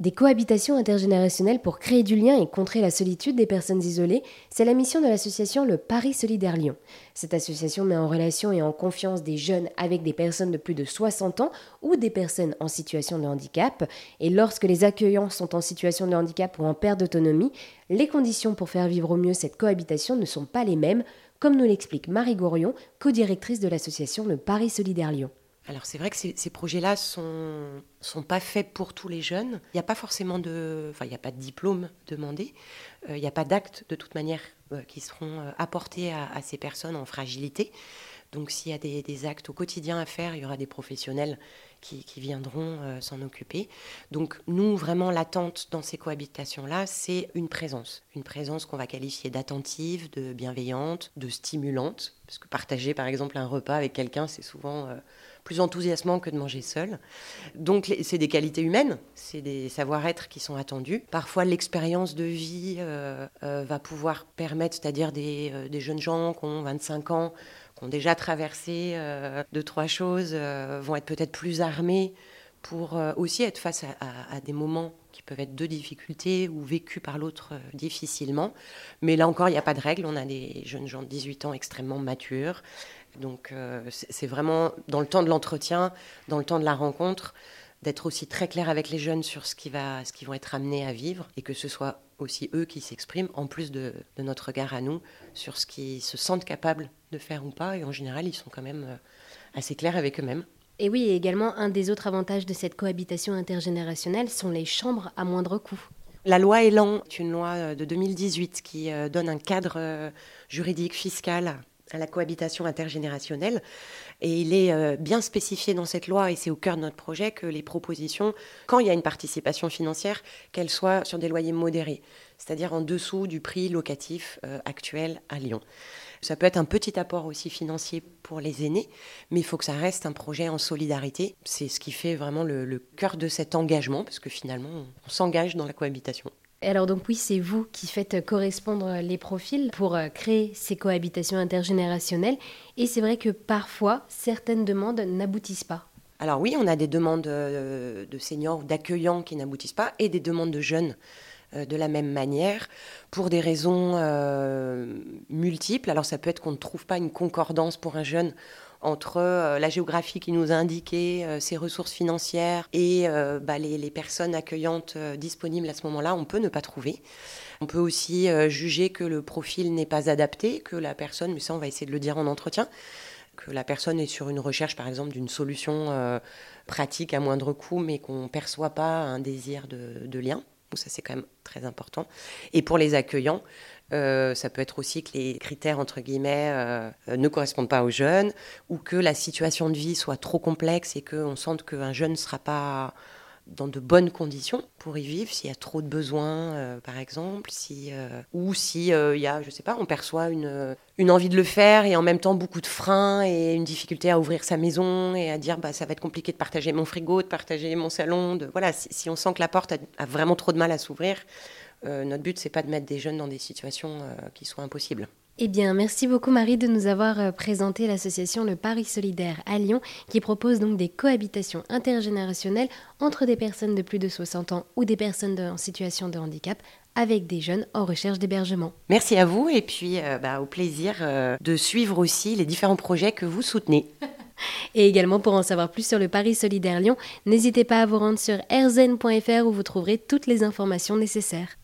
Des cohabitations intergénérationnelles pour créer du lien et contrer la solitude des personnes isolées, c'est la mission de l'association Le Paris Solidaire Lyon. Cette association met en relation et en confiance des jeunes avec des personnes de plus de 60 ans ou des personnes en situation de handicap. Et lorsque les accueillants sont en situation de handicap ou en perte d'autonomie, les conditions pour faire vivre au mieux cette cohabitation ne sont pas les mêmes, comme nous l'explique Marie Gorion, co-directrice de l'association Le Paris Solidaire Lyon. Alors c'est vrai que ces, projets-là sont sont pas faits pour tous les jeunes. Il n'y a pas forcément de, enfin il n'y a pas de diplôme demandé. Euh, il n'y a pas d'actes de toute manière euh, qui seront euh, apportés à, ces personnes en fragilité. Donc s'il y a des, actes au quotidien à faire, il y aura des professionnels qui, viendront s'en occuper. Donc nous, vraiment, l'attente dans ces cohabitations-là, c'est une présence. Une présence qu'on va qualifier d'attentive, de bienveillante, de stimulante. Parce que partager, par exemple, un repas avec quelqu'un, c'est souvent plus enthousiasmant que de manger seul. Donc c'est des qualités humaines, c'est des savoir-être qui sont attendus. Parfois l'expérience de vie euh, euh, va pouvoir permettre, c'est-à-dire des, euh, jeunes gens qui ont 25 ans, qui ont déjà traversé deux, trois choses, vont être peut-être plus armés pour aussi être face à, à, des moments qui peuvent être de difficultés ou vécus par l'autre difficilement. Mais là encore, il n'y a pas de règle. On a des jeunes gens de 18 ans extrêmement matures, donc euh, c'est vraiment dans le temps de l'entretien, dans le temps de la rencontre, d'être aussi très clair avec les jeunes sur ce qui va, ce qu'ils vont être amenés à vivre et que ce soit aussi eux qui s'expriment en plus de, notre regard à nous sur ce qu'ils se sentent capables de faire ou pas. Et en général, ils sont quand même euh, assez clairs avec eux-mêmes. Et oui, également, un des autres avantages de cette cohabitation intergénérationnelle sont les chambres à moindre coût. La loi Elan est une loi euh, de 2018 qui donne un cadre juridique fiscal à la cohabitation intergénérationnelle. Et il est euh, bien spécifié dans cette loi, et c'est au cœur de notre projet, que les propositions, quand il y a une participation financière, qu'elles soient sur des loyers modérés, c'est-à-dire en dessous du prix locatif euh, actuel à Lyon. Ça peut être un petit apport aussi financier pour les aînés, mais il faut que ça reste un projet en solidarité. C'est ce qui fait vraiment le, le cœur de cet engagement, parce que finalement, on s'engage dans la cohabitation. Alors donc oui, c'est vous qui faites correspondre les profils pour euh, créer ces cohabitations intergénérationnelles. Et c'est vrai que parfois, certaines demandes n'aboutissent pas. Alors oui, on a des demandes euh, de seniors ou d'accueillants qui n'aboutissent pas et des demandes de jeunes euh, de la même manière pour des raisons multiples. Alors ça peut être qu'on ne trouve pas une concordance pour un jeune entre euh, la géographie qui nous a indiqué euh, ses ressources financières et euh, bah, les, personnes accueillantes disponibles à ce moment-là, on peut ne pas trouver. On peut aussi juger que le profil n'est pas adapté, que la personne, mais ça on va essayer de le dire en entretien, que la personne est sur une recherche par exemple d'une solution pratique à moindre coût, mais qu'on ne perçoit pas un désir de, de lien. Ça c'est quand même très important. Et pour les accueillants, euh, ça peut être aussi que les critères, entre guillemets, euh, ne correspondent pas aux jeunes, ou que la situation de vie soit trop complexe et qu'on sente qu'un jeune ne sera pas dans de bonnes conditions pour y vivre, s'il y a trop de besoins, euh, par exemple, si, ou si il y a, je sais pas, on perçoit une, une envie de le faire et en même temps beaucoup de freins et une difficulté à ouvrir sa maison et à dire bah, ça va être compliqué de partager mon frigo, de partager mon salon. De, voilà, si, on sent que la porte a vraiment trop de mal à s'ouvrir, euh, notre but, c'est pas de mettre des jeunes dans des situations euh, qui soient impossibles. Eh bien, merci beaucoup Marie de nous avoir euh, présenté l'association Le Paris Solidaire à Lyon, qui propose donc des cohabitations intergénérationnelles entre des personnes de plus de 60 ans ou des personnes en situation de handicap avec des jeunes en recherche d'hébergement. Merci à vous et puis bah, au plaisir de suivre aussi les différents projets que vous soutenez. Et également pour en savoir plus sur le Paris Solidaire Lyon, n'hésitez pas à vous rendre sur rzn.fr où vous trouverez toutes les informations nécessaires.